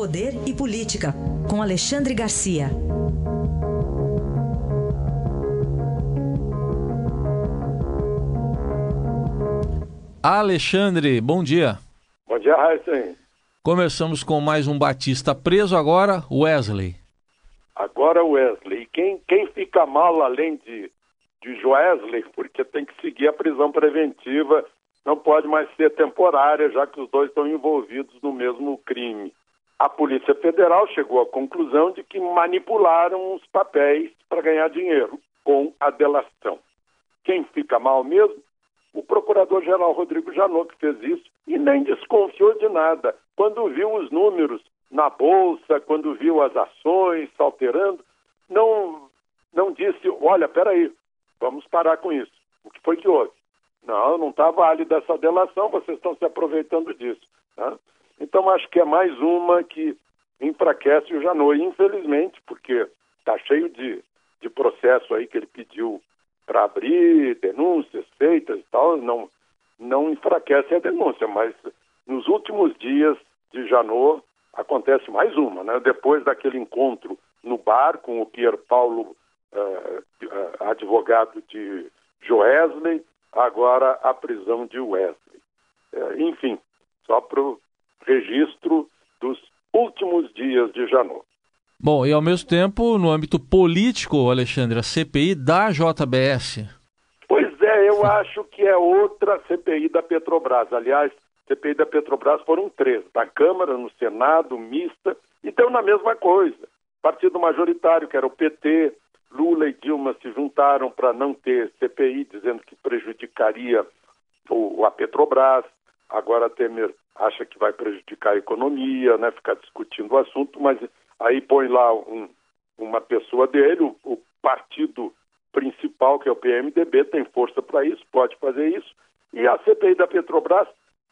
Poder e Política, com Alexandre Garcia. Alexandre, bom dia. Bom dia, Raíssen. Começamos com mais um Batista preso agora, Wesley. Agora Wesley. E quem, quem fica mal além de, de Wesley, porque tem que seguir a prisão preventiva, não pode mais ser temporária, já que os dois estão envolvidos no mesmo crime. A Polícia Federal chegou à conclusão de que manipularam os papéis para ganhar dinheiro com a delação. Quem fica mal mesmo? O procurador-geral Rodrigo Janot, que fez isso, e nem desconfiou de nada. Quando viu os números na bolsa, quando viu as ações alterando, não, não disse: olha, peraí, vamos parar com isso. O que foi que houve? Não, não está válida essa delação, vocês estão se aproveitando disso. Tá? Então, acho que é mais uma que enfraquece o Janot, infelizmente, porque está cheio de, de processo aí que ele pediu para abrir, denúncias feitas e tal, não, não enfraquece a denúncia, mas nos últimos dias de Janot acontece mais uma, né? Depois daquele encontro no bar com o Pier Paulo, uh, uh, advogado de Joesley, agora a prisão de Wesley. Uh, enfim, só para registro dos últimos dias de Janot. Bom, e ao mesmo tempo, no âmbito político, Alexandre, a CPI da JBS. Pois é, eu acho que é outra CPI da Petrobras. Aliás, CPI da Petrobras foram três, da Câmara, no Senado, mista, e deu na mesma coisa. Partido majoritário, que era o PT, Lula e Dilma se juntaram para não ter CPI, dizendo que prejudicaria o, a Petrobras. Agora Temer acha que vai prejudicar a economia, né, ficar discutindo o assunto, mas aí põe lá um, uma pessoa dele, o, o, partido principal, que é o PMDB, tem força para isso, pode fazer isso. E a CPI da Petrobras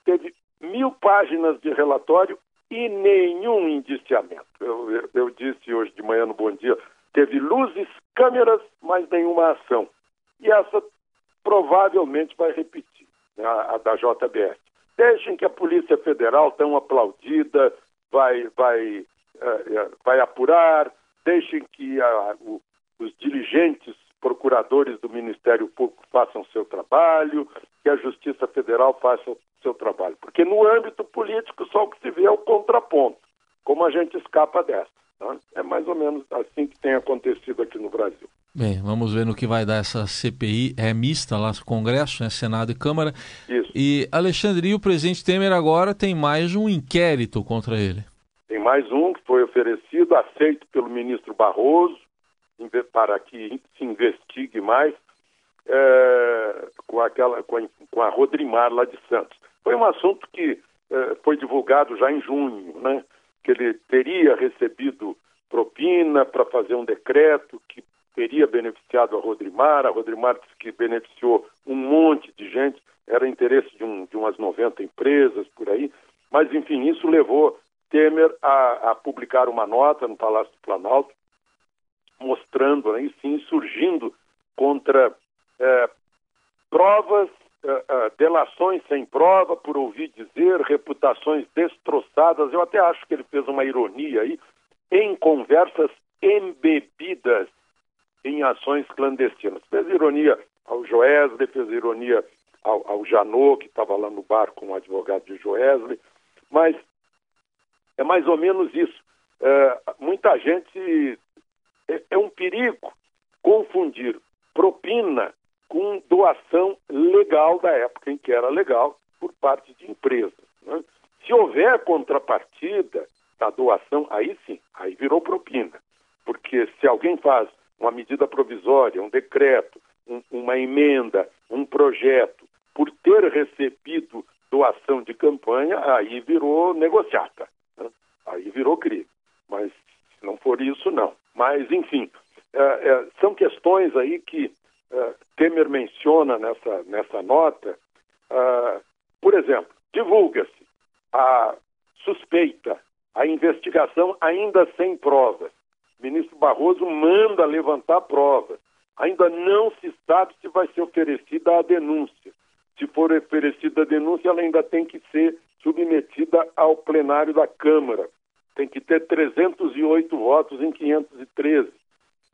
teve mil páginas de relatório e nenhum indiciamento. Eu, eu, disse hoje de manhã no Bom Dia, teve luzes, câmeras, mas nenhuma ação. E essa provavelmente vai repetir, né, a, a da JBS. Deixem que a Polícia Federal, tão aplaudida, vai, vai, uh, vai apurar, deixem que a, o, os dirigentes, procuradores do Ministério Público façam seu trabalho, que a Justiça Federal faça o seu trabalho. Porque no âmbito político só o que se vê é o contraponto. Como a gente escapa dessa. É mais ou menos assim que tem acontecido aqui no Brasil. Bem, vamos ver no que vai dar essa CPI, é mista lá no Congresso, né, Senado e Câmara. Isso. E Alexandre, e o presidente Temer agora tem mais um inquérito contra ele. Tem mais um que foi oferecido, aceito pelo ministro Barroso, para que se investigue mais, é, com, aquela, com, a, com a Rodrimar lá de Santos. Foi um assunto que é, foi divulgado já em junho, né? que ele teria recebido propina para fazer um decreto que teria beneficiado a Rodrimar, a Rodrimar que beneficiou um monte de gente, era interesse de, um, de umas 90 empresas por aí, mas enfim, isso levou Temer a, a publicar uma nota no Palácio do Planalto, mostrando, aí sim, surgindo contra é, provas, é, é, delações sem prova, por ouvir dizer, reputações destroçadas. Eu até acho que ele fez uma ironia aí, em conversas embebidas em ações clandestinas. Fez ironia ao Joesley, fez ironia ao, ao Janot, que estava lá no bar com o advogado de Joesley, mas é mais ou menos isso. É, muita gente. É, é um perigo confundir propina com doação legal da época em que era legal por parte de empresas. Né? Se houver contrapartida da doação, aí sim, aí virou propina. Porque se alguém faz uma medida provisória, um decreto, um, uma emenda, um projeto, por ter recebido doação de campanha, aí virou negociata, né? aí virou crime. Mas se não for isso, não. Mas, enfim, é, é, são questões aí que é, Temer menciona nessa, nessa nota. É, por exemplo, divulga-se a suspeita, a investigação ainda sem provas ministro Barroso manda levantar provas. Ainda não se sabe se vai ser oferecida a denúncia. Se for oferecida a denúncia, ela ainda tem que ser submetida ao plenário da Câmara tem que ter 308 votos em 513.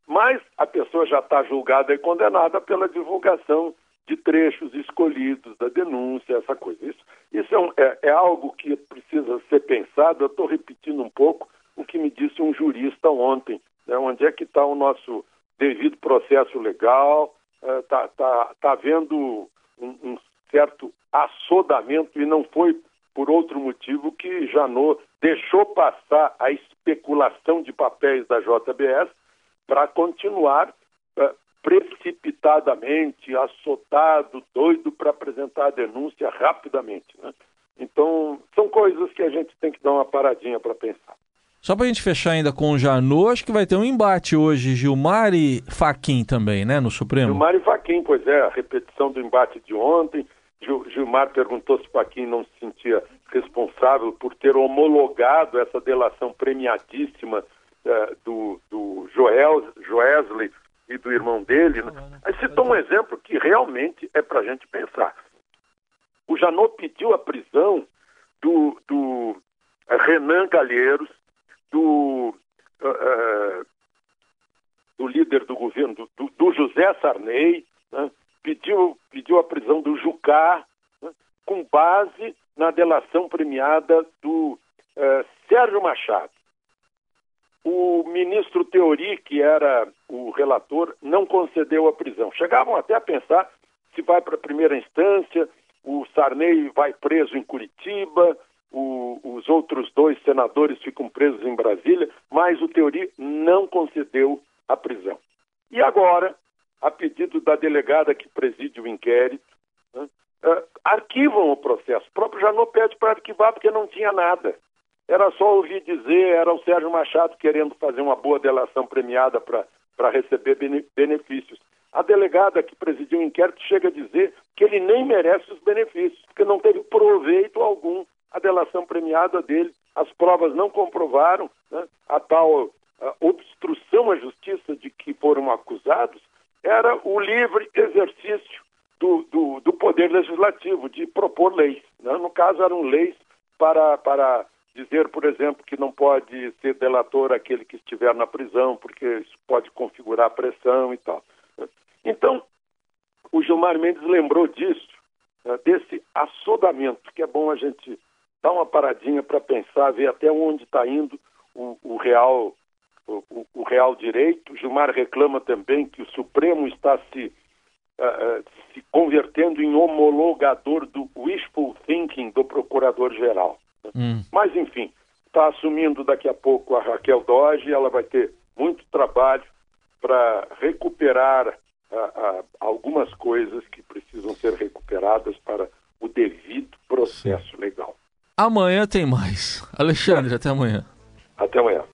Mas a pessoa já está julgada e condenada pela divulgação de trechos escolhidos da denúncia, essa coisa. Isso, isso é, um, é, é algo que precisa ser pensado. Eu estou repetindo um pouco o que me disse um jurista ontem. Né? Onde é que está o nosso devido processo legal? Está é, tá, tá, tá havendo um, um certo assodamento e não foi por outro motivo que Janot deixou passar a especulação de papéis da JBS para continuar uh, precipitadamente, assotado, doido para apresentar a denúncia rapidamente. Né? Então, são coisas que a gente tem que dar uma paradinha para pensar. Só para a gente fechar ainda com o Janot, acho que vai ter um embate hoje, Gilmar e Faquim também, né, no Supremo? Gilmar e Faquim, pois é, a repetição do embate de ontem. Gilmar perguntou se Faquim não se sentia responsável por ter homologado essa delação premiadíssima uh, do, do Joel, Joesley e do irmão dele. Né? Aí citou um exemplo que realmente é para a gente pensar. O Janot pediu a prisão do, do Renan Calheiros, do, uh, do líder do governo, do, do José Sarney, né? pediu, pediu a prisão do Jucá, né? com base na delação premiada do uh, Sérgio Machado. O ministro Teori, que era o relator, não concedeu a prisão. Chegavam até a pensar se vai para a primeira instância, o Sarney vai preso em Curitiba, o, os outros dois senadores ficam presos em Brasília, mas o Teori não concedeu a prisão. E agora, a pedido da delegada que preside o inquérito, né, uh, arquivam o processo. O próprio Janot pede para arquivar porque não tinha nada. Era só ouvir dizer, era o Sérgio Machado querendo fazer uma boa delação premiada para receber benefícios. A delegada que presidiu o inquérito chega a dizer que ele nem merece os benefícios, porque não teve proveito algum a delação premiada dele. As provas não comprovaram né, a tal a obstrução à justiça de que foram acusados, era o livre exercício do, do, do poder legislativo, de propor leis. Né? No caso, eram leis para, para dizer, por exemplo, que não pode ser delator aquele que estiver na prisão, porque isso pode configurar pressão e tal. Então, o Gilmar Mendes lembrou disso, né, desse assodamento, que é bom a gente dar uma paradinha para pensar, ver até onde está indo o, o real o, o, real direito. Gilmar reclama também que o Supremo está se, uh, se convertendo em homologador do wishful thinking do Procurador-Geral. Hum. Mas, enfim, está assumindo daqui a pouco a Raquel Doge, ela vai ter muito trabalho para recuperar uh, uh, algumas coisas que precisam ser recuperadas para o devido processo legal. Amanhã tem mais. Alexandre, até amanhã. Até amanhã.